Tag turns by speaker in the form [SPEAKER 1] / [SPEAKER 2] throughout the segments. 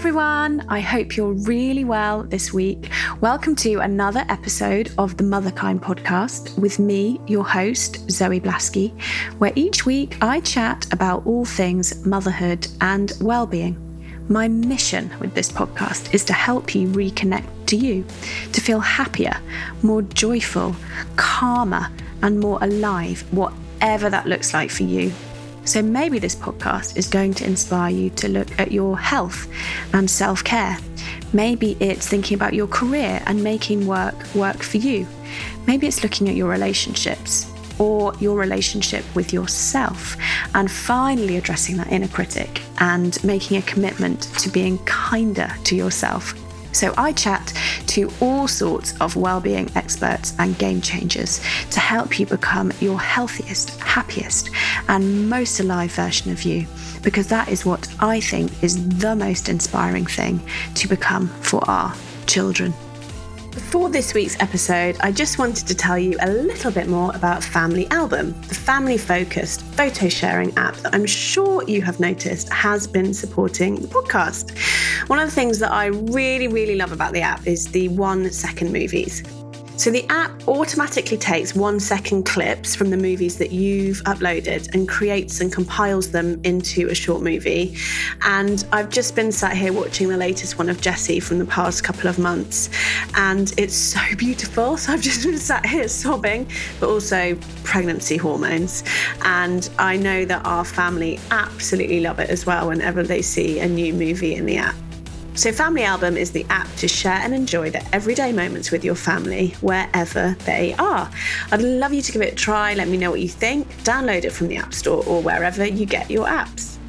[SPEAKER 1] everyone. I hope you're really well this week. Welcome to another episode of the Motherkind podcast with me, your host, Zoe Blaskey, where each week I chat about all things motherhood and well-being. My mission with this podcast is to help you reconnect to you, to feel happier, more joyful, calmer, and more alive, whatever that looks like for you. So maybe this podcast is going to inspire you to look at your health and self care. Maybe it's thinking about your career and making work work for you. Maybe it's looking at your relationships or your relationship with yourself and finally addressing that inner critic and making a commitment to being kinder to yourself so I chat to all sorts of well-being experts and game changers to help you become your healthiest, happiest, and most alive version of you because that is what I think is the most inspiring thing to become for our children. For this week's episode, I just wanted to tell you a little bit more about Family Album, the family focused photo sharing app that I'm sure you have noticed has been supporting the podcast. One of the things that I really, really love about the app is the one second movies. So the app automatically takes one second clips from the movies that you've uploaded and creates and compiles them into a short movie. And I've just been sat here watching the latest one of Jessie from the past couple of months, and it's so beautiful. So I've just been sat here sobbing, but also pregnancy hormones. And I know that our family absolutely love it as well whenever they see a new movie in the app. So, Family Album is the app to share and enjoy the everyday moments with your family wherever they are. I'd love you to give it a try. Let me know what you think. Download it from the App Store or wherever you get your apps.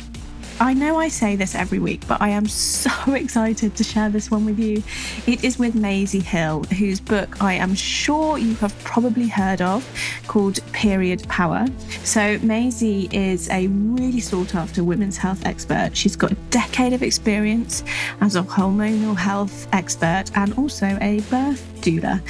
[SPEAKER 2] I know I say this every week, but I am so excited to share this one with you. It is with Maisie Hill, whose book I am sure you have probably heard of called Period Power. So, Maisie is a really sought after women's health expert. She's got a decade of experience as a hormonal health expert and also a birth doula.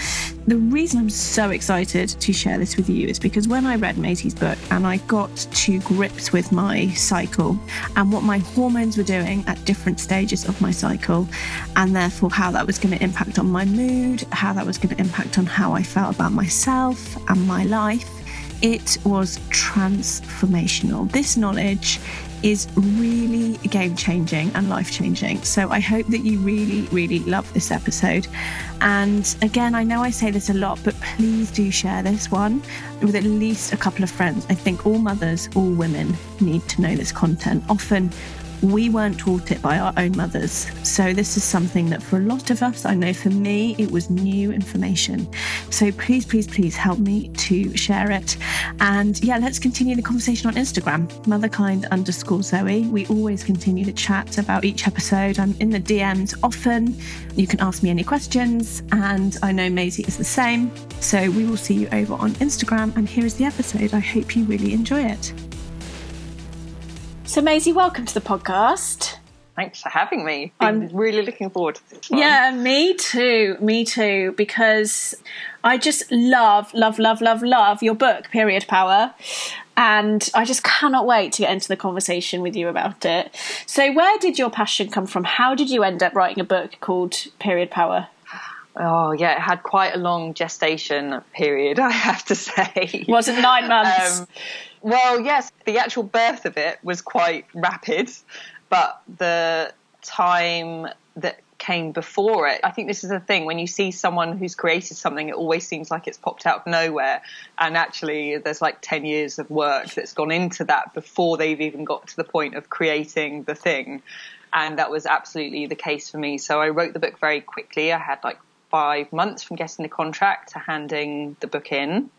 [SPEAKER 2] The reason I'm so excited to share this with you is because when I read Maisie's book and I got to grips with my cycle and what my hormones were doing at different stages of my cycle, and therefore how that was going to impact on my mood, how that was going to impact on how I felt about myself and my life, it was transformational. This knowledge is really game changing and life changing. So I hope that you really, really love this episode. And again, I know I say this a lot, but please do share this one with at least a couple of friends. I think all mothers, all women need to know this content. Often we weren't taught it by our own mothers. So, this is something that for a lot of us, I know for me, it was new information. So, please, please, please help me to share it. And yeah, let's continue the conversation on Instagram, motherkind underscore Zoe. We always continue to chat about each episode. I'm in the DMs often. You can ask me any questions, and I know Maisie is the same. So, we will see you over on Instagram. And here is the episode. I hope you really enjoy it. So, Maisie, welcome to the podcast.
[SPEAKER 3] Thanks for having me. I'm really looking forward to this.
[SPEAKER 2] One. Yeah, me too. Me too. Because I just love, love, love, love, love your book, Period Power. And I just cannot wait to get into the conversation with you about it. So, where did your passion come from? How did you end up writing a book called Period Power?
[SPEAKER 3] Oh yeah, it had quite a long gestation period, I have to say.
[SPEAKER 2] Was it nine months? um,
[SPEAKER 3] well, yes, the actual birth of it was quite rapid, but the time that came before it. I think this is the thing when you see someone who's created something, it always seems like it's popped out of nowhere. And actually, there's like 10 years of work that's gone into that before they've even got to the point of creating the thing. And that was absolutely the case for me. So I wrote the book very quickly. I had like five months from getting the contract to handing the book in.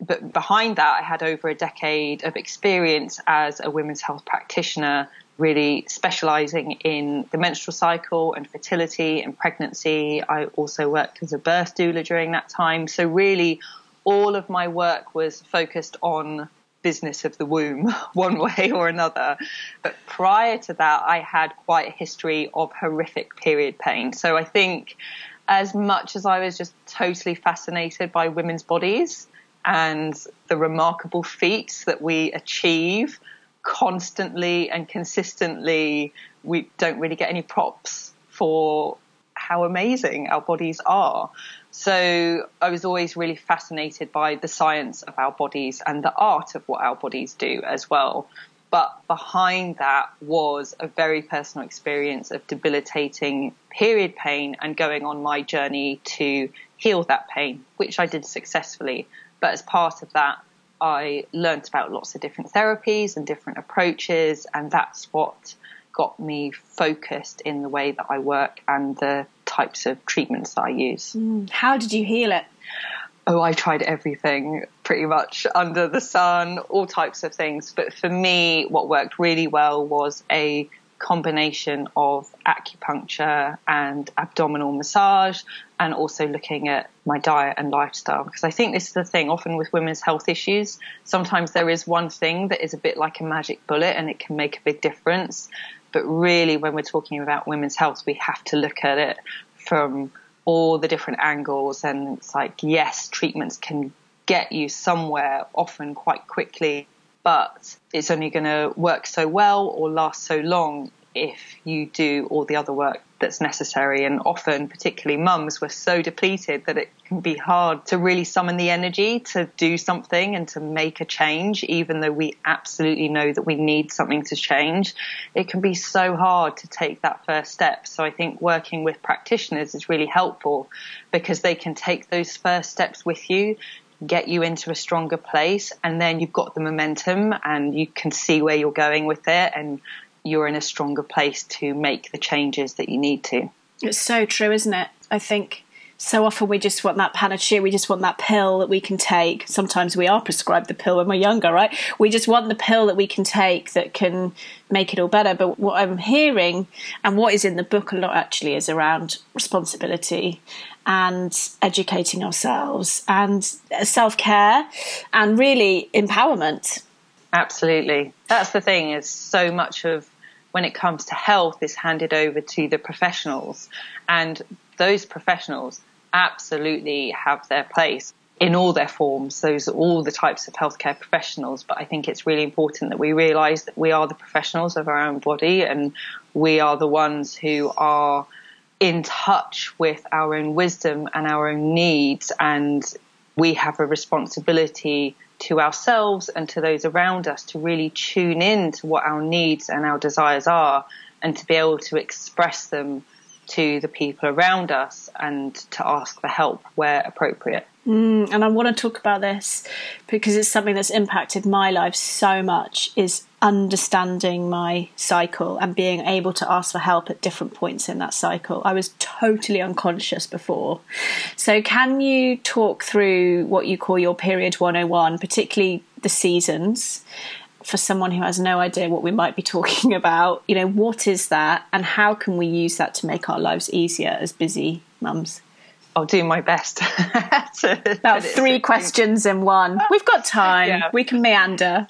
[SPEAKER 3] But behind that, I had over a decade of experience as a women's health practitioner, really specializing in the menstrual cycle and fertility and pregnancy. I also worked as a birth doula during that time. So, really, all of my work was focused on business of the womb, one way or another. But prior to that, I had quite a history of horrific period pain. So, I think as much as I was just totally fascinated by women's bodies, and the remarkable feats that we achieve constantly and consistently we don't really get any props for how amazing our bodies are. So I was always really fascinated by the science of our bodies and the art of what our bodies do as well. But behind that was a very personal experience of debilitating period pain and going on my journey to heal that pain, which I did successfully. But as part of that, I learnt about lots of different therapies and different approaches, and that's what got me focused in the way that I work and the types of treatments that I use.
[SPEAKER 4] Mm. How did you heal it?
[SPEAKER 3] Oh, I tried everything pretty much under the sun, all types of things. But for me, what worked really well was a combination of acupuncture and abdominal massage and also looking at my diet and lifestyle. Because I think this is the thing often with women's health issues sometimes there is one thing that is a bit like a magic bullet and it can make a big difference. But really when we're talking about women's health we have to look at it from all the different angles. And it's like yes treatments can get you somewhere often quite quickly but it's only going to work so well or last so long if you do all the other work that's necessary. And often, particularly mums, we're so depleted that it can be hard to really summon the energy to do something and to make a change, even though we absolutely know that we need something to change. It can be so hard to take that first step. So I think working with practitioners is really helpful because they can take those first steps with you get you into a stronger place and then you've got the momentum and you can see where you're going with it and you're in a stronger place to make the changes that you need to.
[SPEAKER 4] It's so true, isn't it? I think so often we just want that panacea, we just want that pill that we can take. Sometimes we are prescribed the pill when we're younger, right? We just want the pill that we can take that can make it all better. But what I'm hearing and what is in the book a lot actually is around responsibility and educating ourselves and self care and really empowerment.
[SPEAKER 3] Absolutely. That's the thing is so much of when it comes to health is handed over to the professionals and those professionals absolutely have their place in all their forms. Those are all the types of healthcare professionals. But I think it's really important that we realise that we are the professionals of our own body and we are the ones who are in touch with our own wisdom and our own needs. And we have a responsibility to ourselves and to those around us to really tune in to what our needs and our desires are and to be able to express them to the people around us and to ask for help where appropriate.
[SPEAKER 4] Mm, and I want to talk about this because it's something that's impacted my life so much is understanding my cycle and being able to ask for help at different points in that cycle. I was totally unconscious before. So can you talk through what you call your period 101, particularly the seasons for someone who has no idea what we might be talking about, you know, what is that and how can we use that to make our lives easier as busy mums?
[SPEAKER 3] I'll do my best.
[SPEAKER 4] About three questions in one. We've got time. Yeah. We can meander.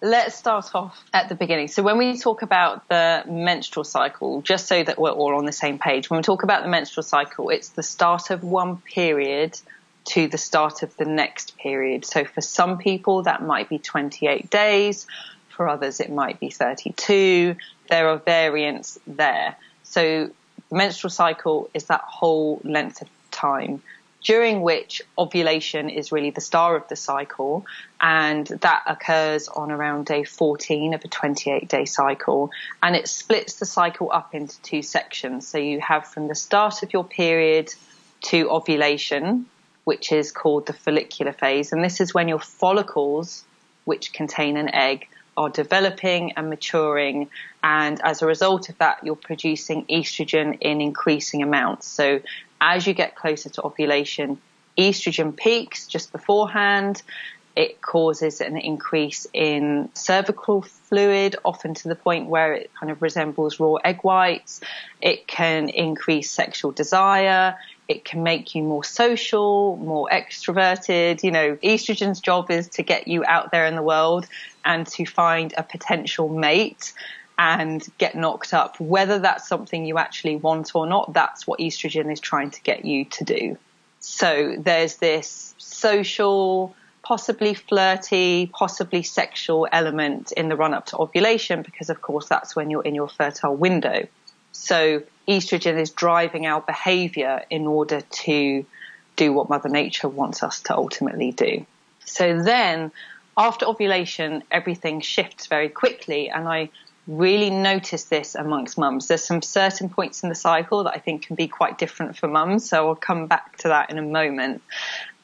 [SPEAKER 3] Let's start off at the beginning. So, when we talk about the menstrual cycle, just so that we're all on the same page, when we talk about the menstrual cycle, it's the start of one period to the start of the next period. So for some people, that might be 28 days. For others, it might be 32. There are variants there. So the menstrual cycle is that whole length of time during which ovulation is really the star of the cycle, and that occurs on around day 14 of a 28 day cycle. And it splits the cycle up into two sections. So you have from the start of your period to ovulation, which is called the follicular phase. And this is when your follicles, which contain an egg, are developing and maturing. And as a result of that, you're producing estrogen in increasing amounts. So as you get closer to ovulation, estrogen peaks just beforehand. It causes an increase in cervical fluid, often to the point where it kind of resembles raw egg whites. It can increase sexual desire. It can make you more social, more extroverted. You know, estrogen's job is to get you out there in the world and to find a potential mate and get knocked up. Whether that's something you actually want or not, that's what estrogen is trying to get you to do. So there's this social possibly flirty, possibly sexual element in the run up to ovulation because, of course, that's when you're in your fertile window. So estrogen is driving our behavior in order to do what Mother Nature wants us to ultimately do. So then after ovulation, everything shifts very quickly. And I really notice this amongst mums. There's some certain points in the cycle that I think can be quite different for mums. So I'll come back to that in a moment.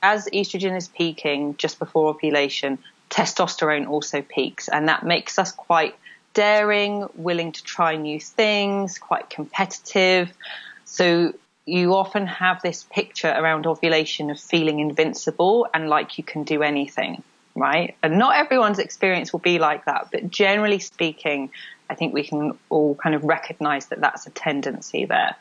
[SPEAKER 3] As estrogen is peaking just before ovulation, testosterone also peaks. And that makes us quite daring, willing to try new things, quite competitive. So you often have this picture around ovulation of feeling invincible and like you can do anything right? And not everyone's experience will be like that, but generally speaking, I think we can all kind of recognize that that's a tendency there.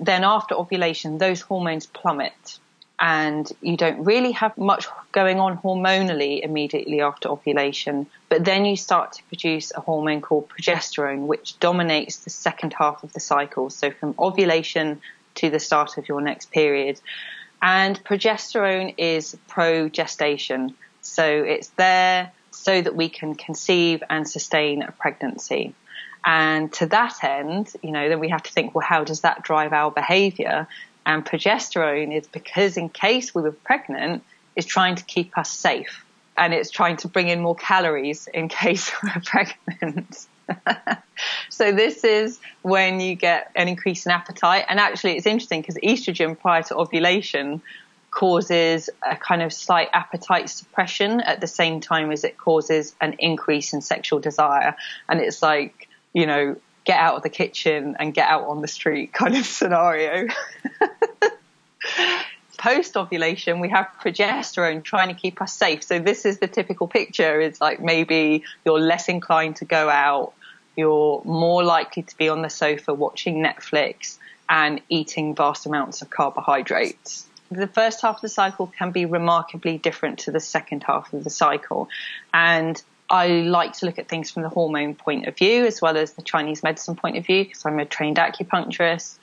[SPEAKER 3] Then after ovulation, those hormones plummet and you don't really have much going on hormonally immediately after ovulation. But then you start to produce a hormone called progesterone, which dominates the second half of the cycle. So from ovulation to the start of your next period. And progesterone is pro gestation. So it's there so that we can conceive and sustain a pregnancy. And to that end, you know, then we have to think, well, how does that drive our behavior? And progesterone is because in case we were pregnant, is trying to keep us safe. And it's trying to bring in more calories in case we're pregnant. so this is when you get an increase in appetite. And actually it's interesting because estrogen prior to ovulation causes a kind of slight appetite suppression at the same time as it causes an increase in sexual desire. And it's like, you know, get out of the kitchen and get out on the street kind of scenario. Post ovulation, we have progesterone trying to keep us safe. So this is the typical picture. It's like maybe you're less inclined to go out. You're more likely to be on the sofa watching Netflix and eating vast amounts of carbohydrates the first half of the cycle can be remarkably different to the second half of the cycle. And I like to look at things from the hormone point of view as well as the Chinese medicine point of view because I'm a trained acupuncturist.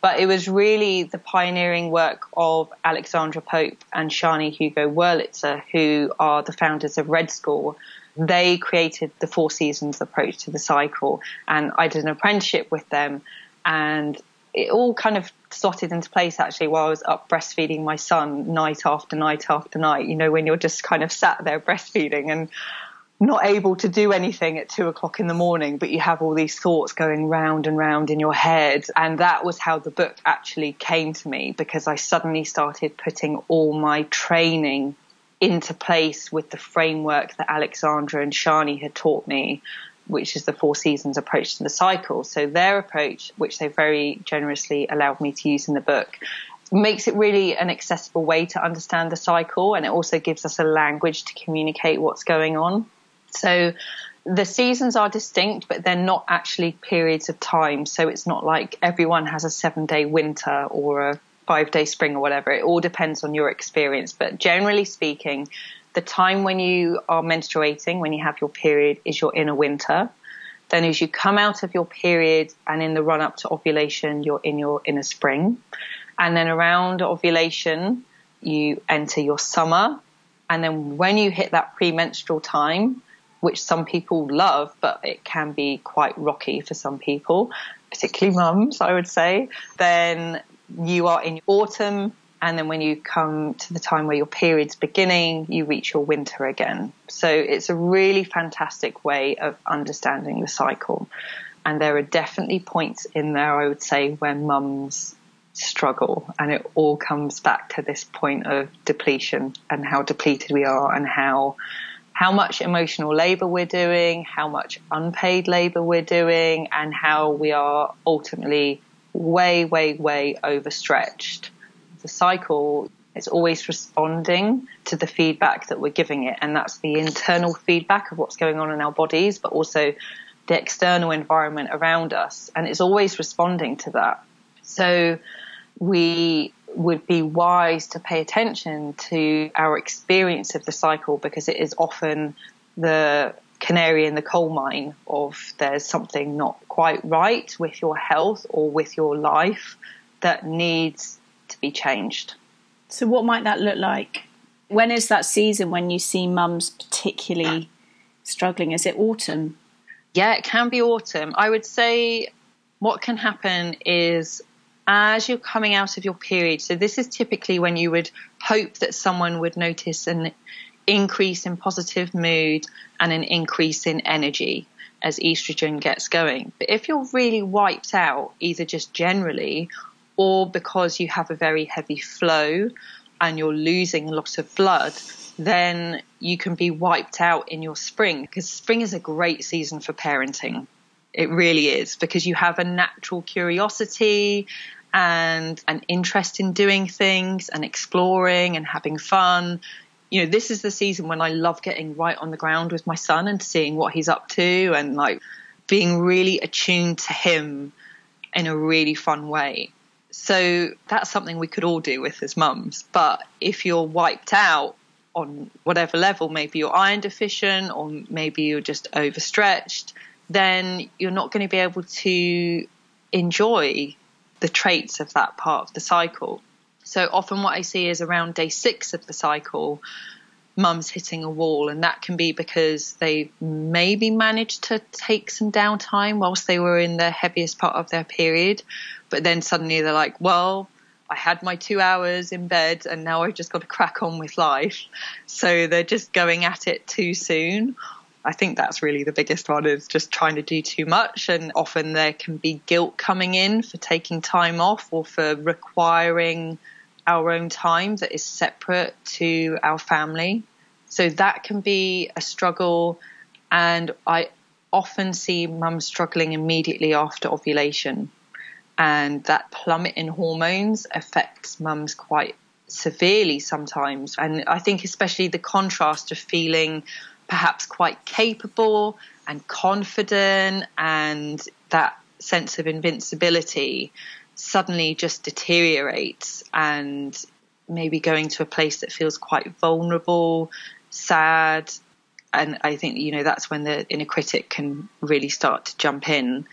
[SPEAKER 3] But it was really the pioneering work of Alexandra Pope and Sjanie Hugo Wurlitzer, who are the founders of Red School. They created the four seasons approach to the cycle, and I did an apprenticeship with them. And it all kind of slotted into place actually while I was up breastfeeding my son night after night after night. You know, when you're just kind of sat there breastfeeding and not able to do anything at two o'clock in the morning, but you have all these thoughts going round and round in your head. And that was how the book actually came to me because I suddenly started putting all my training into place with the framework that Alexandra and Sjanie had taught me which is the Four Seasons approach to the cycle. So their approach, which they very generously allowed me to use in the book, makes it really an accessible way to understand the cycle and it also gives us a language to communicate what's going on. So the seasons are distinct, but they're not actually periods of time. So it's not like everyone has a seven day winter or a five day spring or whatever. It all depends on your experience. But generally speaking, the time when you are menstruating, when you have your period, is your inner winter. Then as you come out of your period and in the run up to ovulation, you're in your inner spring. And then around ovulation, you enter your summer. And then when you hit that premenstrual time, which some people love, but it can be quite rocky for some people, particularly mums, I would say, then you are in autumn and then when you come to the time where your period's beginning, you reach your winter again. So it's a really fantastic way of understanding the cycle. And there are definitely points in there, I would say, where mums struggle. And it all comes back to this point of depletion and how depleted we are and how how much emotional labor we're doing, how much unpaid labor we're doing, and how we are ultimately way, way, way overstretched the cycle is always responding to the feedback that we're giving it. And that's the internal feedback of what's going on in our bodies, but also the external environment around us. And it's always responding to that. So we would be wise to pay attention to our experience of the cycle because it is often the canary in the coal mine of there's something not quite right with your health or with your life that needs to be changed.
[SPEAKER 2] So, what might that look like?
[SPEAKER 4] When is that season when you see mums particularly struggling? Is it autumn?
[SPEAKER 3] Yeah, it can be autumn. I would say what can happen is as you're coming out of your period, so this is typically when you would hope that someone would notice an increase in positive mood and an increase in energy as estrogen gets going. But if you're really wiped out, either just generally or because you have a very heavy flow and you're losing a lot of blood, then you can be wiped out in your spring because spring is a great season for parenting. It really is because you have a natural curiosity and an interest in doing things and exploring and having fun. You know, this is the season when I love getting right on the ground with my son and seeing what he's up to and like being really attuned to him in a really fun way. So that's something we could all do with as mums. But if you're wiped out on whatever level, maybe you're iron deficient or maybe you're just overstretched, then you're not going to be able to enjoy the traits of that part of the cycle. So often what I see is around day six of the cycle, mums hitting a wall, and that can be because they maybe managed to take some downtime whilst they were in the heaviest part of their period, but then suddenly they're like, well, I had my two hours in bed and now I've just got to crack on with life. So they're just going at it too soon. I think that's really the biggest one is just trying to do too much. And often there can be guilt coming in for taking time off or for requiring our own time that is separate to our family. So that can be a struggle. And I often see mums struggling immediately after ovulation and that plummet in hormones affects mums quite severely sometimes. And I think especially the contrast of feeling perhaps quite capable and confident and that sense of invincibility suddenly just deteriorates and maybe going to a place that feels quite vulnerable, sad. And I think, you know, that's when the inner critic can really start to jump in.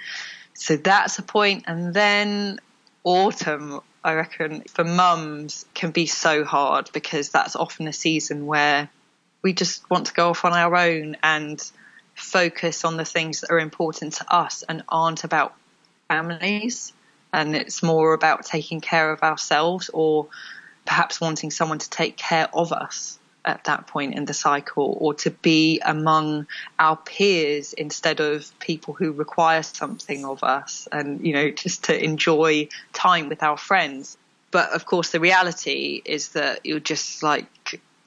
[SPEAKER 3] So that's a point. And then autumn, I reckon, for mums can be so hard because that's often a season where we just want to go off on our own and focus on the things that are important to us and aren't about families. And it's more about taking care of ourselves or perhaps wanting someone to take care of us at that point in the cycle or to be among our peers instead of people who require something of us and you know just to enjoy time with our friends but of course the reality is that you're just like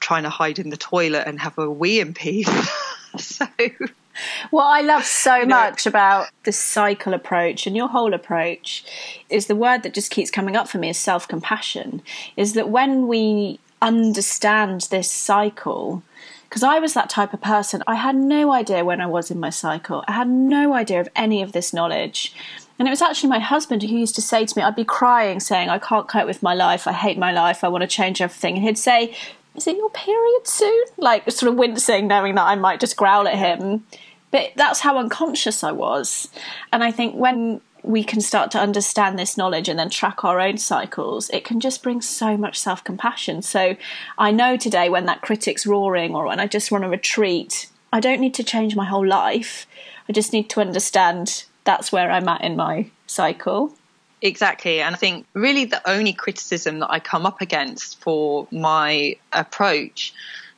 [SPEAKER 3] trying to hide in the toilet and have a wee in peace so
[SPEAKER 4] what I love so you know, much about the cycle approach and your whole approach is the word that just keeps coming up for me is self compassion. Is that when we understand this cycle because I was that type of person. I had no idea when I was in my cycle. I had no idea of any of this knowledge. And it was actually my husband who used to say to me, I'd be crying, saying, I can't cope with my life. I hate my life. I want to change everything. And he'd say, Is it your period soon? Like, sort of wincing, knowing that I might just growl at him. But that's how unconscious I was. And I think when we can start to understand this knowledge and then track our own cycles, it can just bring so much self compassion. So I know today when that critic's roaring or when I just want to retreat, I don't need to change my whole life. I just need to understand that's where I'm at in my cycle.
[SPEAKER 3] Exactly. And I think really the only criticism that I come up against for my approach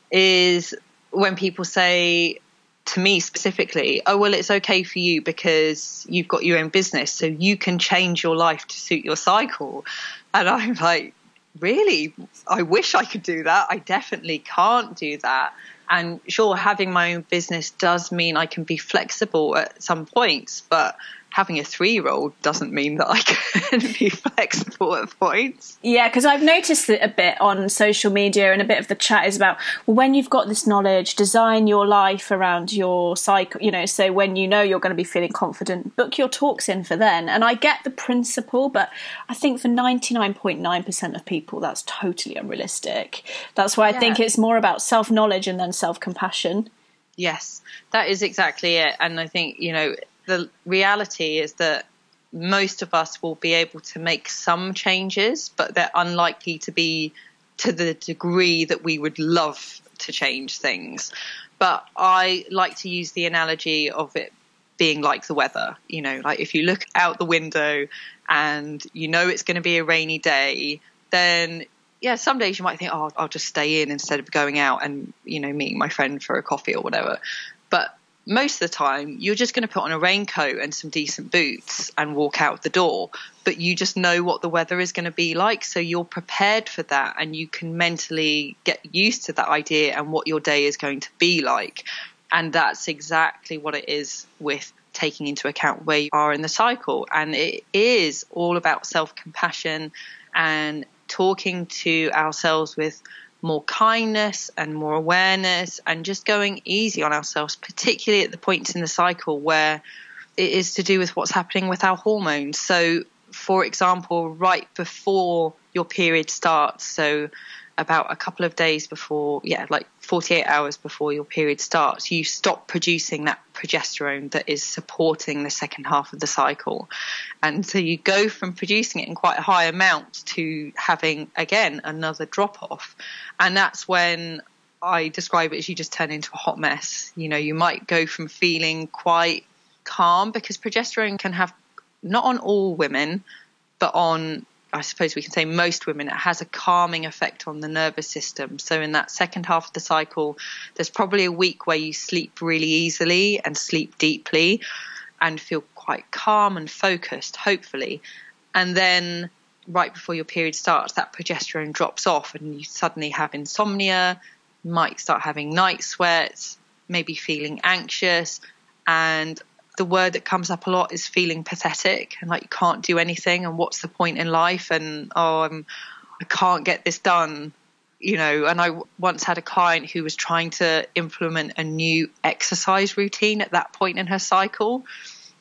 [SPEAKER 3] is when people say, to me specifically, oh, well, it's okay for you because you've got your own business, so you can change your life to suit your cycle. And I'm like, really? I wish I could do that. I definitely can't do that. And sure, having my own business does mean I can be flexible at some points, but having a three year old doesn't mean that I can be flexible at points.
[SPEAKER 4] Yeah, because I've noticed it a bit on social media and a bit of the chat is about well, when you've got this knowledge, design your life around your cycle, you know, so when you know you're going to be feeling confident, book your talks in for then. And I get the principle, but I think for 99.9% of people, that's totally unrealistic. That's why I yeah. think it's more about self knowledge and then self compassion.
[SPEAKER 3] Yes, that is exactly it. And I think, you know, the reality is that most of us will be able to make some changes, but they're unlikely to be to the degree that we would love to change things. But I like to use the analogy of it being like the weather. You know, like if you look out the window and you know it's going to be a rainy day, then yeah, some days you might think, oh, I'll just stay in instead of going out and, you know, meeting my friend for a coffee or whatever. But most of the time, you're just going to put on a raincoat and some decent boots and walk out the door. But you just know what the weather is going to be like. So you're prepared for that and you can mentally get used to that idea and what your day is going to be like. And that's exactly what it is with taking into account where you are in the cycle. And it is all about self compassion and talking to ourselves with more kindness and more awareness and just going easy on ourselves, particularly at the points in the cycle where it is to do with what's happening with our hormones. So, for example, right before your period starts, so about a couple of days before, yeah, like 48 hours before your period starts, you stop producing that progesterone that is supporting the second half of the cycle. And so you go from producing it in quite a high amount to having, again, another drop off. And that's when I describe it as you just turn into a hot mess. You know, you might go from feeling quite calm because progesterone can have, not on all women, but on I suppose we can say most women, it has a calming effect on the nervous system. So in that second half of the cycle, there's probably a week where you sleep really easily and sleep deeply and feel quite calm and focused, hopefully. And then right before your period starts, that progesterone drops off and you suddenly have insomnia, might start having night sweats, maybe feeling anxious, and the word that comes up a lot is feeling pathetic and like you can't do anything and what's the point in life? And oh I'm I can't get this done you know. And I once had a client who was trying to implement a new exercise routine at that point in her cycle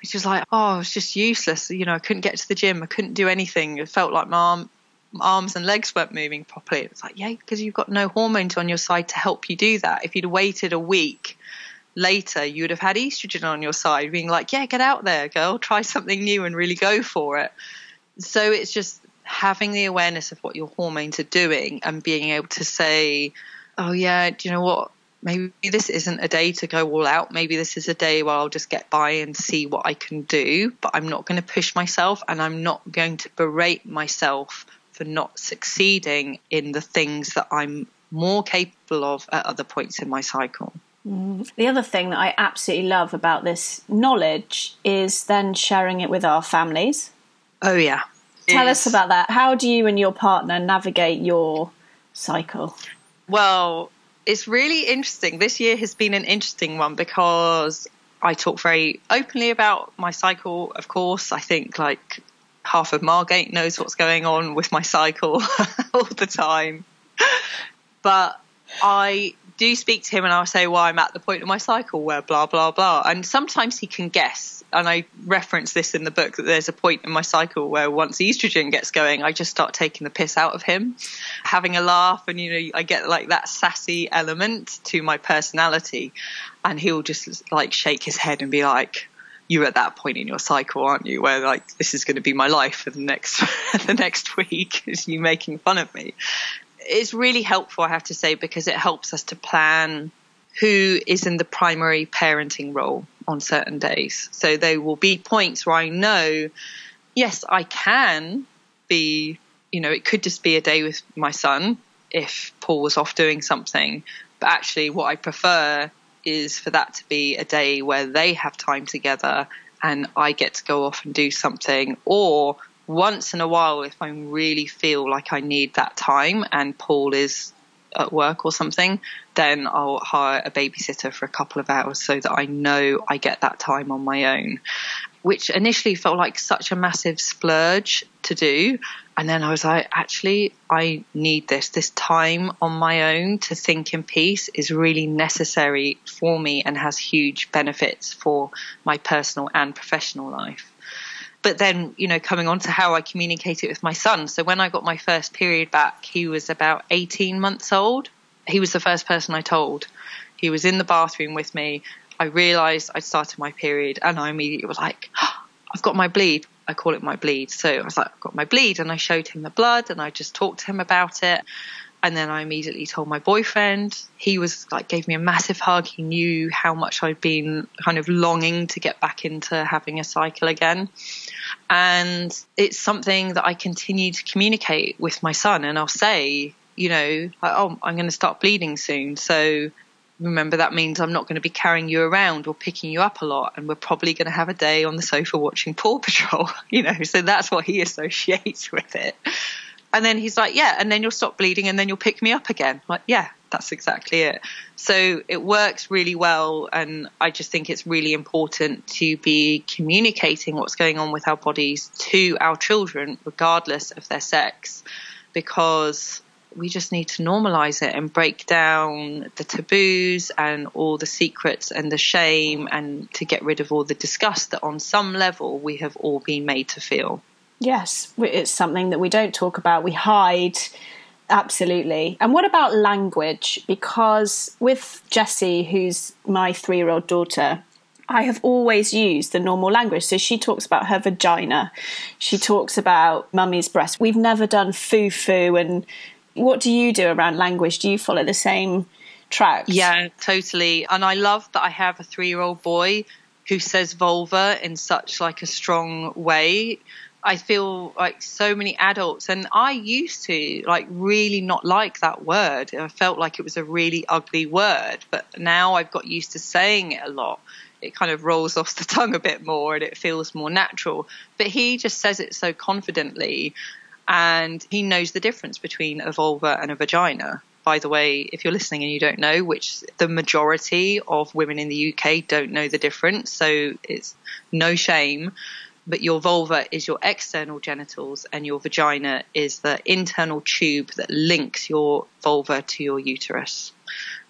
[SPEAKER 3] which was like oh it's just useless. You know I couldn't get to the gym. I couldn't do anything. It felt like my arm arms and legs weren't moving properly. It's like yeah because you've got no hormones on your side to help you do that. If you'd waited a week later you would have had estrogen on your side being like yeah get out there girl. Try something new and really go for it. So it's just having the awareness of what your hormones are doing and being able to say oh yeah do you know what? Maybe this isn't a day to go all out. Maybe this is a day where I'll just get by and see what I can do. But I'm not going to push myself and I'm not going to berate myself for not succeeding in the things that I'm more capable of at other points in my cycle Mm.
[SPEAKER 2] the other thing that I absolutely love about this knowledge is then sharing it with our families.
[SPEAKER 3] Oh, yeah.
[SPEAKER 2] Tell us about that. How do you and your partner navigate your cycle?
[SPEAKER 3] Well, it's really interesting. This year has been an interesting one because I talk very openly about my cycle, of course. I think like half of Margate knows what's going on with my cycle all the time. But I do speak to him and I'll say, well, I'm at the point of my cycle where blah, blah, blah. And sometimes he can guess. And I reference this in the book that there's a point in my cycle where once estrogen gets going, I just start taking the piss out of him, having a laugh. And, you know, I get like that sassy element to my personality. And he'll just like shake his head and be like, you're at that point in your cycle, aren't you? Where like this is going to be my life for the next the next week is you making fun of me it's really helpful, I have to say, because it helps us to plan who is in the primary parenting role on certain days. So there will be points where I know, yes, I can be, you know, it could just be a day with my son if Paul was off doing something. But actually, what I prefer is for that to be a day where they have time together and I get to go off and do something, or once in a while, if I really feel like I need that time and Paul is at work or something, then I'll hire a babysitter for a couple of hours so that I know I get that time on my own, which initially felt like such a massive splurge to do. And then I was like, actually, I need this. This time on my own to think in peace is really necessary for me and has huge benefits for my personal and professional life but then you know coming on to how I communicate it with my son. So when I got my first period back, he was about 18 months old. He was the first person I told. He was in the bathroom with me. I realised I'd started my period, and I immediately was like, oh, "I've got my bleed." I call it my bleed. So I was like, "I've got my bleed," and I showed him the blood, and I just talked to him about it. And then I immediately told my boyfriend. He was like, gave me a massive hug. He knew how much I'd been kind of longing to get back into having a cycle again. And it's something that I continue to communicate with my son. And I'll say, you know, oh, I'm going to start bleeding soon. So remember that means I'm not going to be carrying you around or picking you up a lot, and we're probably going to have a day on the sofa watching Paw Patrol, you know. So that's what he associates with it. And then he's like, yeah, and then you'll stop bleeding, and then you'll pick me up again. I'm like, yeah, that's exactly it. So it works really well, and I just think it's really important to be communicating what's going on with our bodies to our children, regardless of their sex, because we just need to normalize it and break down the taboos and all the secrets and the shame and to get rid of all the disgust that on some level we have all been made to feel.
[SPEAKER 4] Yes, it's something that we don't talk about, we hide. Absolutely. And what about language? Because with Jessie, who's my three year old daughter, I have always used the normal language. So she talks about her vagina. She talks about mummy's breast. We've never done foo foo and what do you do around language? Do you follow the same tracks?
[SPEAKER 3] Yeah, totally. And I love that I have a three year old boy who says vulva in such like a strong way. I feel like so many adults, and I used to like really not like that word. I felt like it was a really ugly word, but now I've got used to saying it a lot. It kind of rolls off the tongue a bit more and it feels more natural. But he just says it so confidently and he knows the difference between a vulva and a vagina. By the way, if you're listening and you don't know, which the majority of women in the UK don't know the difference, so it's no shame. But your vulva is your external genitals, and your vagina is the internal tube that links your vulva to your uterus.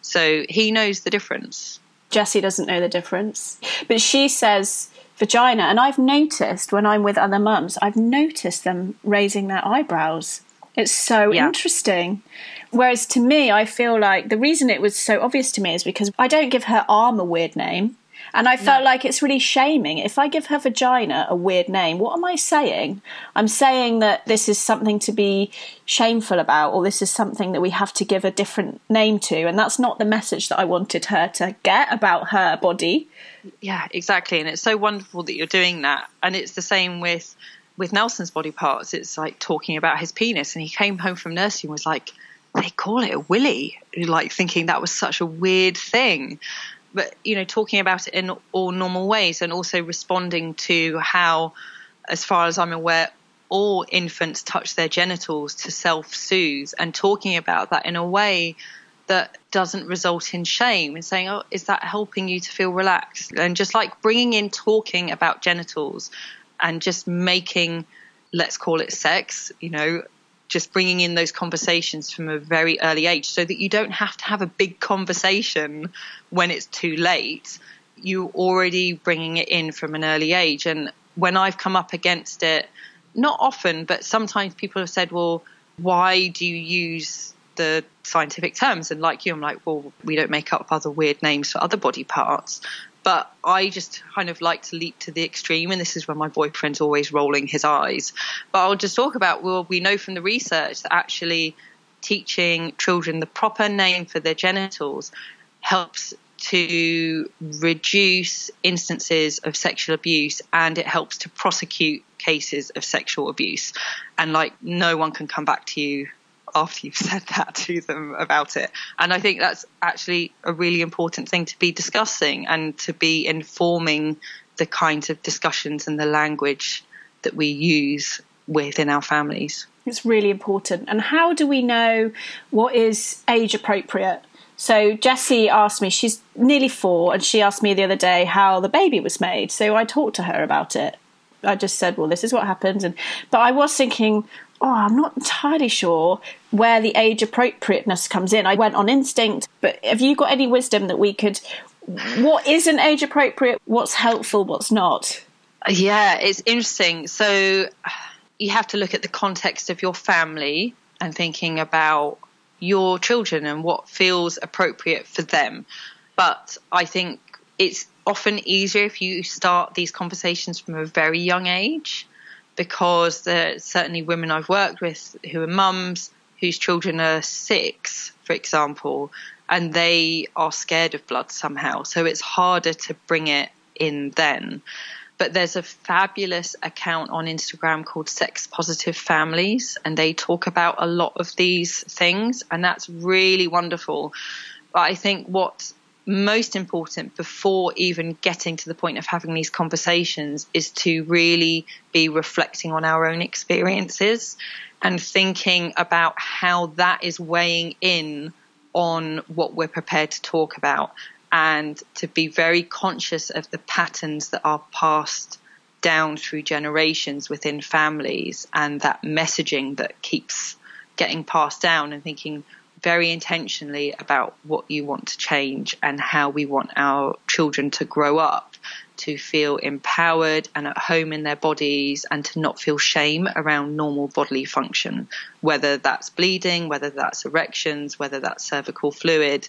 [SPEAKER 3] So he knows the difference.
[SPEAKER 4] Jessie doesn't know the difference. But she says vagina. And I've noticed when I'm with other mums, I've noticed them raising their eyebrows. It's so yeah. interesting. Whereas to me, I feel like the reason it was so obvious to me is because I don't give her arm a weird name. And I felt no. like it's really shaming. If I give her vagina a weird name, what am I saying? I'm saying that this is something to be shameful about, or this is something that we have to give a different name to. And that's not the message that I wanted her to get about her body.
[SPEAKER 3] Yeah, exactly. And it's so wonderful that you're doing that. And it's the same with with Nelson's body parts. It's like talking about his penis, and he came home from nursery and was like, "They call it a willy," like thinking that was such a weird thing. But you know, talking about it in all normal ways, and also responding to how, as far as I'm aware, all infants touch their genitals to self-soothe, and talking about that in a way that doesn't result in shame and saying, Oh, is that helping you to feel relaxed? And just like bringing in talking about genitals and just making, let's call it sex, you know, just bringing in those conversations from a very early age so that you don't have to have a big conversation when it's too late. You're already bringing it in from an early age. And when I've come up against it, not often, but sometimes people have said, well, why do you use the scientific terms. And like you, I'm like, well, we don't make up other weird names for other body parts. But I just kind of like to leap to the extreme, and this is where my boyfriend's always rolling his eyes. But I'll just talk about well, we know from the research that actually teaching children the proper name for their genitals helps to reduce instances of sexual abuse and it helps to prosecute cases of sexual abuse. And like, no one can come back to you after you've said that to them about it. And I think that's actually a really important thing to be discussing and to be informing the kinds of discussions and the language that we use within our families.
[SPEAKER 4] It's really important. And how do we know what is age appropriate? So Jessie asked me, she's nearly four, and she asked me the other day how the baby was made. So I talked to her about it. I just said, well, this is what happens. And but I was thinking, oh, I'm not entirely sure where the age appropriateness comes in. I went on instinct, but have you got any wisdom that we could? What isn't age appropriate? What's helpful? What's not?
[SPEAKER 3] Yeah, it's interesting. So you have to look at the context of your family and thinking about your children and what feels appropriate for them. But I think it's often easier if you start these conversations from a very young age because there's certainly women I've worked with who are mums whose children are six, for example, and they are scared of blood somehow. So it's harder to bring it in then. But there's a fabulous account on Instagram called Sex Positive Families, and they talk about a lot of these things, and that's really wonderful. But I think what's most important before even getting to the point of having these conversations is to really be reflecting on our own experiences and thinking about how that is weighing in on what we're prepared to talk about and to be very conscious of the patterns that are passed down through generations within families and that messaging that keeps getting passed down and thinking very intentionally about what you want to change and how we want our children to grow up to feel empowered and at home in their bodies and to not feel shame around normal bodily function, whether that's bleeding, whether that's erections, whether that's cervical fluid.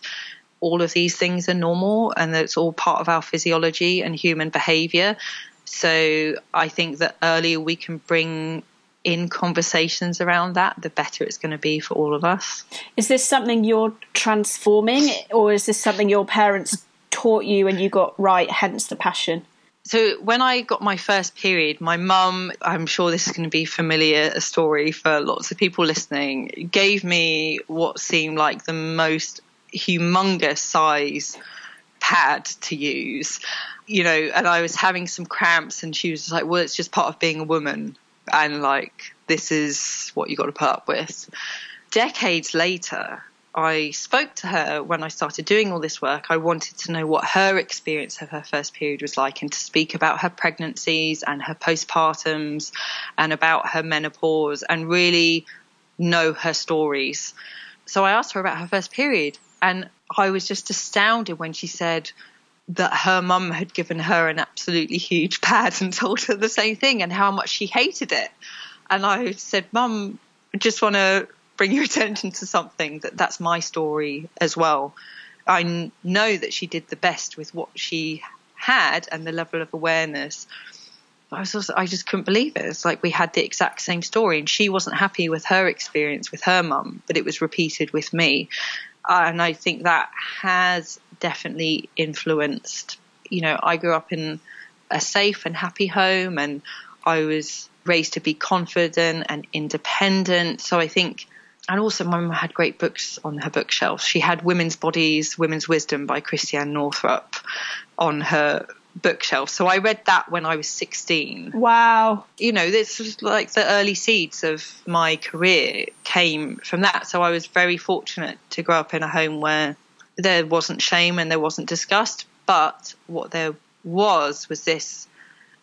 [SPEAKER 3] All of these things are normal and it's all part of our physiology and human behavior. So I think that earlier we can bring in conversations around that, the better it's going to be for all of us.
[SPEAKER 4] Is this something you're transforming, or is this something your parents taught you and you got right, hence the passion?
[SPEAKER 3] So when I got my first period, my mum, I'm sure this is going to be familiar a story for lots of people listening, gave me what seemed like the most humongous size pad to use. You know, and I was having some cramps and she was like, "Well, it's just part of being a woman." And like this is what you got to put up with. Decades later, I spoke to her when I started doing all this work. I wanted to know what her experience of her first period was like and to speak about her pregnancies and her postpartums and about her menopause and really know her stories. So I asked her about her first period and I was just astounded when she said, that her mum had given her an absolutely huge pad and told her the same thing and how much she hated it. And I said, Mum, just want to bring your attention to something that that's my story as well. I know that she did the best with what she had and the level of awareness. I was also, I just couldn't believe it. It's like we had the exact same story, and she wasn't happy with her experience with her mum, but it was repeated with me. Uh, and I think that has definitely influenced. You know, I grew up in a safe and happy home, and I was raised to be confident and independent. So I think, and also my mum had great books on her bookshelf. She had Women's Bodies, Women's Wisdom by Christiane Northrup on her bookshelf. So I read that when I was 16.
[SPEAKER 4] Wow.
[SPEAKER 3] You know, this was like the early seeds of my career came from that. So I was very fortunate to grow up in a home where there wasn't shame and there wasn't disgust. But what there was was this,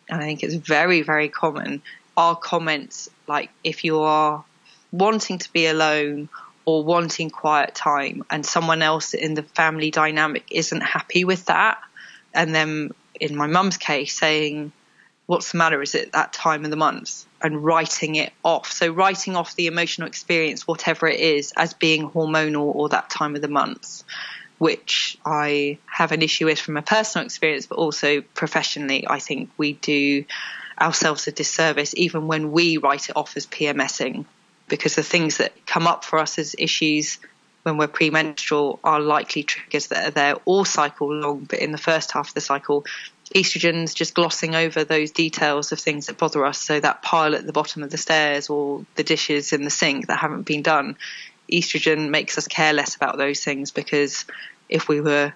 [SPEAKER 3] and I think it's very, very common, are comments like if you are wanting to be alone or wanting quiet time and someone else in the family dynamic isn't happy with that and then in my mum's case, saying, What's the matter? Is it that time of the month? And writing it off. So, writing off the emotional experience, whatever it is, as being hormonal or that time of the month, which I have an issue with from a personal experience, but also professionally, I think we do ourselves a disservice even when we write it off as PMSing because the things that come up for us as issues when we're premenstrual are likely triggers that are there all cycle long, but in the first half of the cycle, estrogen's just glossing over those details of things that bother us. So that pile at the bottom of the stairs or the dishes in the sink that haven't been done, estrogen makes us care less about those things because if we were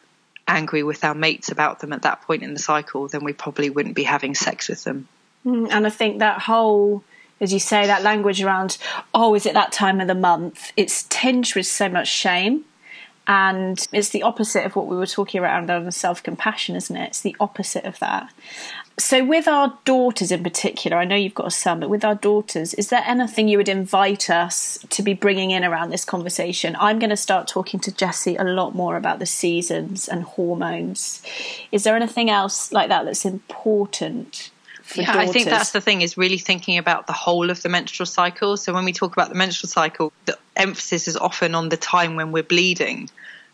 [SPEAKER 3] angry with our mates about them at that point in the cycle, then we probably wouldn't be having sex with them.
[SPEAKER 4] Mm, and I think that whole as you say, that language around, oh, is it that time of the month? It's tinged with so much shame. And it's the opposite of what we were talking around on self compassion, isn't it? It's the opposite of that. So, with our daughters in particular, I know you've got a son, but with our daughters, is there anything you would invite us to be bringing in around this conversation? I'm going to start talking to Jessie a lot more about the seasons and hormones. Is there anything else like that that's important
[SPEAKER 3] yeah, daughters. I think that's the thing is really thinking about the whole of the menstrual cycle. So when we talk about the menstrual cycle, the emphasis is often on the time when we're bleeding,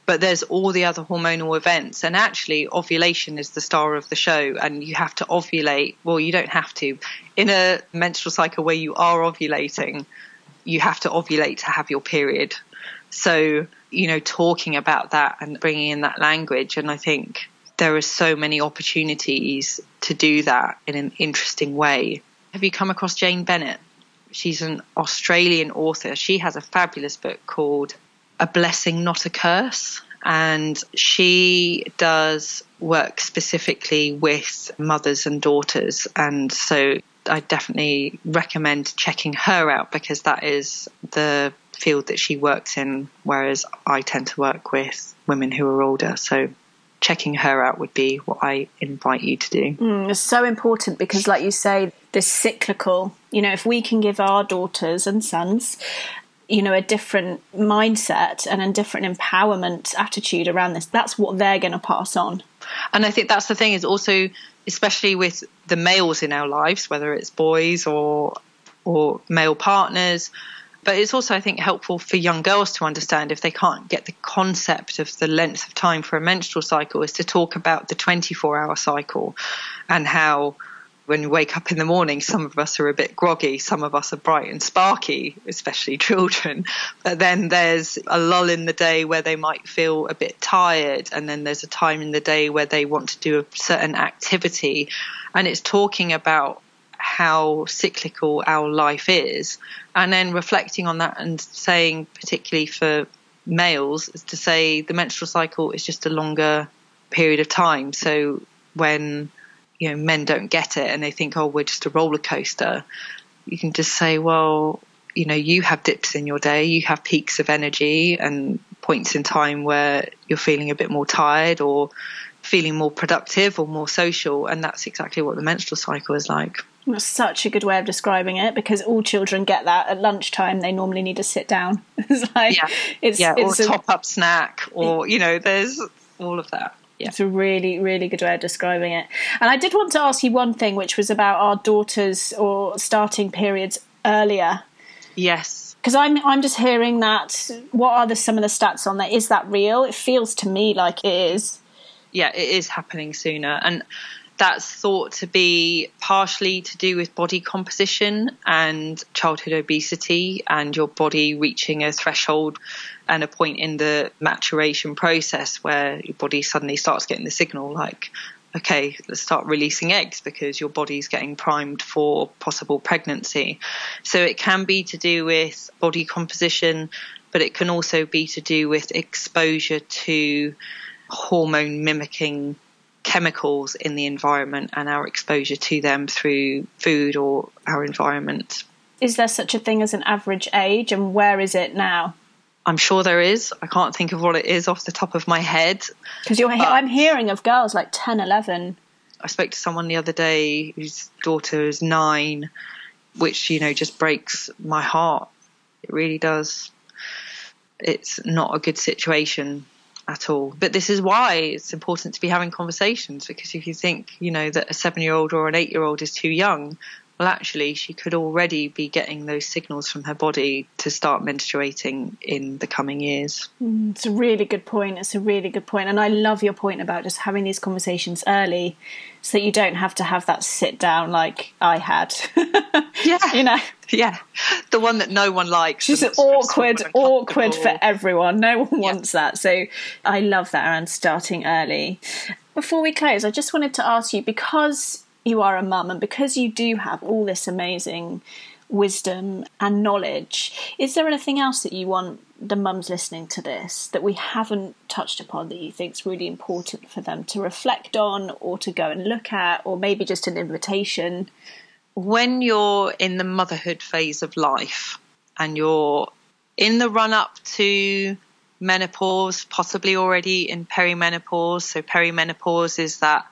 [SPEAKER 3] but there's all the other hormonal events. And actually, ovulation is the star of the show, and you have to ovulate. Well, you don't have to. In a menstrual cycle where you are ovulating, you have to ovulate to have your period. So, you know, talking about that and bringing in that language. And I think there are so many opportunities to do that in an interesting way. Have you come across Jane Bennett? She's an Australian author. She has a fabulous book called A Blessing, Not a Curse. And she does work specifically with mothers and daughters. And so I definitely recommend checking her out because that is the field that she works in, whereas I tend to work with women who are older. So checking her out would be what I invite you to do.
[SPEAKER 4] Mm, it's so important because, like you say, this cyclical, you know, if we can give our daughters and sons, you know, a different mindset and a different empowerment attitude around this, that's what they're going to pass on.
[SPEAKER 3] And I think that's the thing is also, especially with the males in our lives, whether it's boys or or male partners, but it's also, I think, helpful for young girls to understand if they can't get the concept of the length of time for a menstrual cycle, is to talk about the 24 hour cycle and how when you wake up in the morning, some of us are a bit groggy, some of us are bright and sparky, especially children. But then there's a lull in the day where they might feel a bit tired, and then there's a time in the day where they want to do a certain activity. And it's talking about how cyclical our life is, and then reflecting on that and saying, particularly for males, is to say the menstrual cycle is just a longer period of time. So when you know men don't get it and they think, oh, we're just a roller coaster, you can just say, well, you know, you have dips in your day, you have peaks of energy and points in time where you're feeling a bit more tired or feeling more productive or more social, and that's exactly what the menstrual cycle is like.
[SPEAKER 4] That's such a good way of describing it because all children get that at lunchtime. They normally need to sit down.
[SPEAKER 3] it's like yeah, it's, yeah, it's or a top up snack, or you know, there's all of that.
[SPEAKER 4] Yeah. It's a really, really good way of describing it. And I did want to ask you one thing, which was about our daughters or starting periods earlier.
[SPEAKER 3] Yes.
[SPEAKER 4] Because I'm, I'm just hearing that. What are the, some of the stats on that? Is that real? It feels to me like it is.
[SPEAKER 3] Yeah, it is happening sooner. And that's thought to be partially to do with body composition and childhood obesity and your body reaching a threshold and a point in the maturation process where your body suddenly starts getting the signal like okay, let's start releasing eggs because your body's getting primed for possible pregnancy. So it can be to do with body composition, but it can also be to do with exposure to hormone mimicking chemicals in the environment and our exposure to them through food or our environment.
[SPEAKER 4] Is there such a thing as an average age and where is it now?
[SPEAKER 3] I'm sure there is. I can't think of what it is off the top of my head.
[SPEAKER 4] Because I'm hearing of girls like 10, 11.
[SPEAKER 3] I spoke to someone the other day whose daughter is nine, which, you know, just breaks my heart. It really does. It's not a good situation at all. But this is why it's important to be having conversations because if you think, you know, that a seven year old or an eight year old is too young, well, actually, she could already be getting those signals from her body to start menstruating in the coming years.
[SPEAKER 4] Mm, it's a really good point. It's a really good point. And I love your point about just having these conversations early so that you don't have to have that sit down like I had.
[SPEAKER 3] yeah.
[SPEAKER 4] You know?
[SPEAKER 3] Yeah. The one that no one likes.
[SPEAKER 4] It's awkward, awkward for everyone. No one wants that. So I love that around starting early. Before we close, I just wanted to ask you because you are a mum and because you do have all this amazing wisdom and knowledge, is there anything else that you want the mums listening to this that we haven't touched upon that you think is really important for them to reflect on or to go and look at, or maybe just an invitation?
[SPEAKER 3] When you're in the motherhood phase of life and you're in the run up to menopause, possibly already in perimenopause. So, perimenopause is that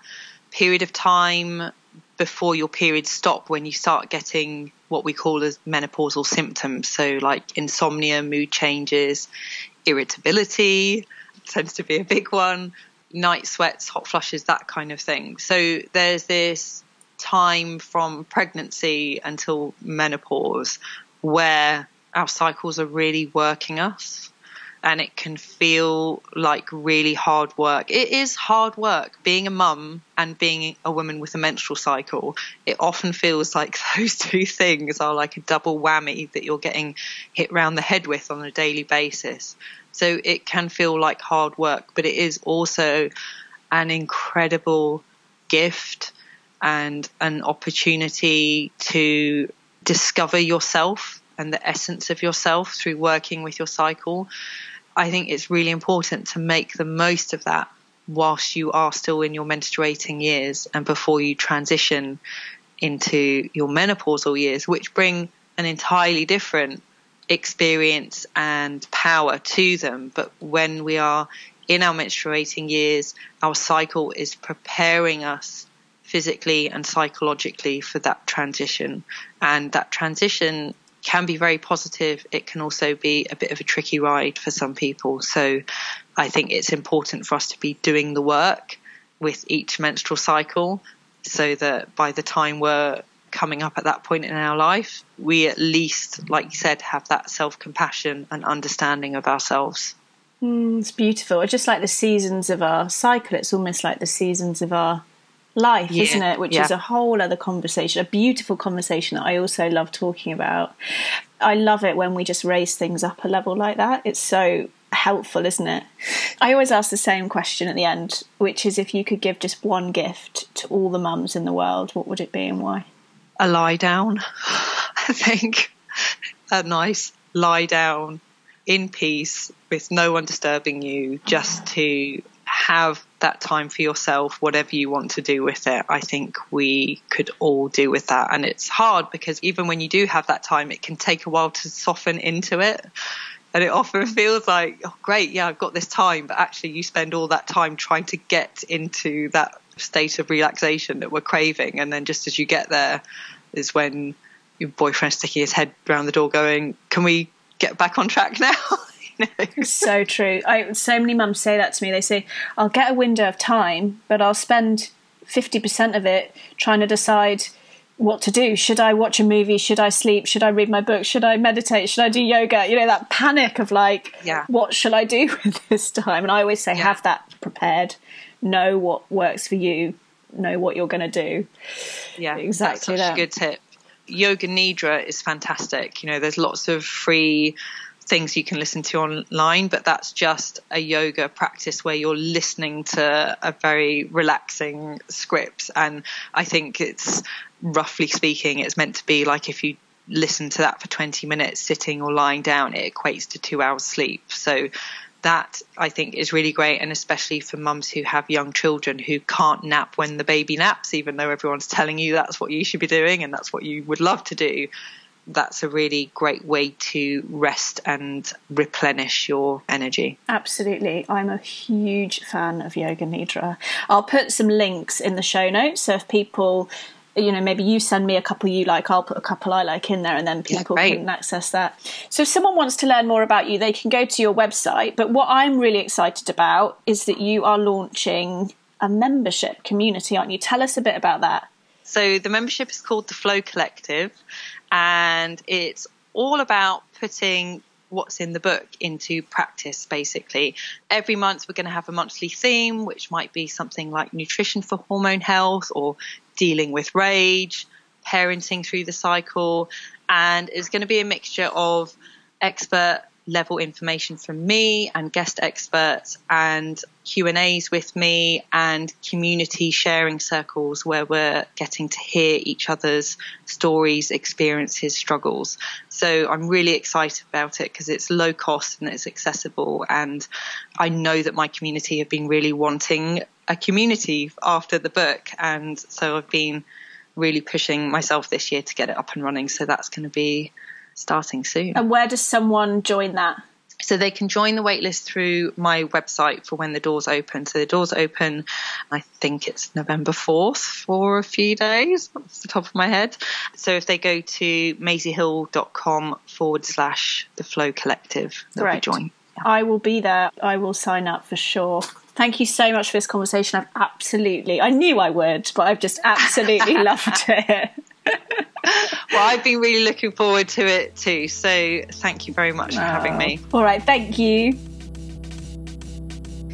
[SPEAKER 3] period of time before your periods stop when you start getting what we call as menopausal symptoms. So, like insomnia, mood changes, irritability tends to be a big one, night sweats, hot flushes, that kind of thing. So, there's this time from pregnancy until menopause where our cycles are really working us and it can feel like really hard work. It is hard work being a mum and being a woman with a menstrual cycle. It often feels like those two things are like a double whammy that you're getting hit round the head with on a daily basis. So it can feel like hard work, but it is also an incredible gift and an opportunity to discover yourself and the essence of yourself through working with your cycle. I think it's really important to make the most of that whilst you are still in your menstruating years and before you transition into your menopausal years, which bring an entirely different experience and power to them. But when we are in our menstruating years, our cycle is preparing us physically and psychologically for that transition. And that transition can be very positive. It can also be a bit of a tricky ride for some people. So I think it's important for us to be doing the work with each menstrual cycle so that by the time we're coming up at that point in our life, we at least, like you said, have that self compassion and understanding of ourselves.
[SPEAKER 4] Mm, it's beautiful. It's just like the seasons of our cycle. It's almost like the seasons of our life, yeah. isn't it? Which yeah. is a whole other conversation, a beautiful conversation that I also love talking about. I love it when we just raise things up a level like that. It's so helpful, isn't it? I always ask the same question at the end, which is if you could give just one gift to all the mums in the world, what would it be and why?
[SPEAKER 3] A lie down, I think. A nice lie down in peace with no one disturbing you, just to have that time for yourself, whatever you want to do with it, I think we could all do with that. And it's hard because even when you do have that time, it can take a while to soften into it. And it often feels like, oh, great, yeah, I've got this time. But actually, you spend all that time trying to get into that state of relaxation that we're craving. And then just as you get there, is when your boyfriend's sticking his head around the door going, can we get back on track now?
[SPEAKER 4] so true. I, so many mums say that to me. They say, I'll get a window of time, but I'll spend 50% of it trying to decide what to do. Should I watch a movie? Should I sleep? Should I read my book? Should I meditate? Should I do yoga? You know, that panic of like, yeah. what shall I do with this time? And I always say, yeah. have that prepared. Know what works for you. Know what you're going to do.
[SPEAKER 3] Yeah, exactly. That's such that. a good tip. Yoga Nidra is fantastic. You know, there's lots of free things you can listen to online, but that's just a yoga practice where you're listening to a very relaxing script. And I think it's roughly speaking, it's meant to be like if you listen to that for 20 minutes sitting or lying down, it equates to two hours sleep. So that I think is really great, and especially for mums who have young children who can't nap when the baby naps, even though everyone's telling you that's what you should be doing and that's what you would love to do that's a really great way to rest and replenish your energy.
[SPEAKER 4] Absolutely. I'm a huge fan of Yoga Nidra. I'll put some links in the show notes. So if people, you know, maybe you send me a couple you like, I'll put a couple I like in there and then people yeah, can access that. So if someone wants to learn more about you, they can go to your website. But what I'm really excited about is that you are launching a membership community, aren't you? Tell us a bit about that.
[SPEAKER 3] So the membership is called the Flow Collective and it's all about putting what's in the book into practice basically. Every month we're going to have a monthly theme which might be something like nutrition for hormone health or dealing with rage parenting through the cycle and it's going to be a mixture of expert level information from me and guest experts and Q&As with me and community sharing circles where we're getting to hear each other's stories, experiences, struggles. So I'm really excited about it because it's low cost and it's accessible. And I know that my community have been really wanting a community after the book. And so I've been really pushing myself this year to get it up and running. So that's going to be starting soon.
[SPEAKER 4] And where does someone join that?
[SPEAKER 3] So they can join the waitlist through my website for when the doors open. So the doors open, I think it's November 4th for a few days, off the top of my head. So if they go to maisiehill.com forward slash the flow collective, they'll right. be joined.
[SPEAKER 4] Yeah. I will be there. I will sign up for sure. Thank you so much for this conversation. I've absolutely, I knew I would, but I've just absolutely loved it.
[SPEAKER 3] Well, I've been really looking forward to it too. So thank you very much for having me.
[SPEAKER 4] All right. Thank you.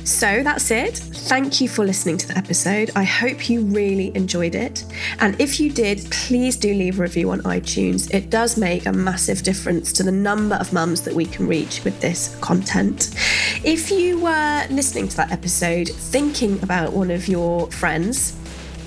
[SPEAKER 1] So that's it. Thank you for listening to the episode. I hope you really enjoyed it. And if you did, please do leave a review on iTunes. It does make a massive difference to the number of mums that we can reach with this content. If you were listening to that episode thinking about one of your friends,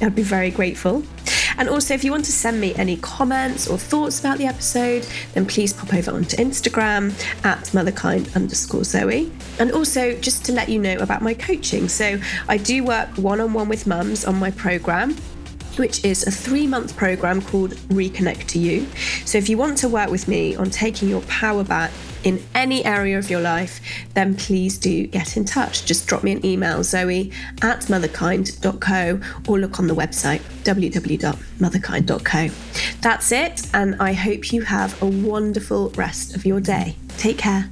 [SPEAKER 1] I'd be very grateful. And also, if you want to send me any comments or thoughts about the episode, then please pop over onto Instagram at motherkind underscore Zoe. And also, just to let you know about my coaching. So, I do work one on one with mums on my program which is a three month program called Reconnect to You. So, if you want to work with me on taking your power back in any area of your life, then please do get in touch. Just drop me an email, zoe at motherkind.co, or look on the website, www.motherkind.co. That's it, and I hope you have a wonderful rest of your day. Take care.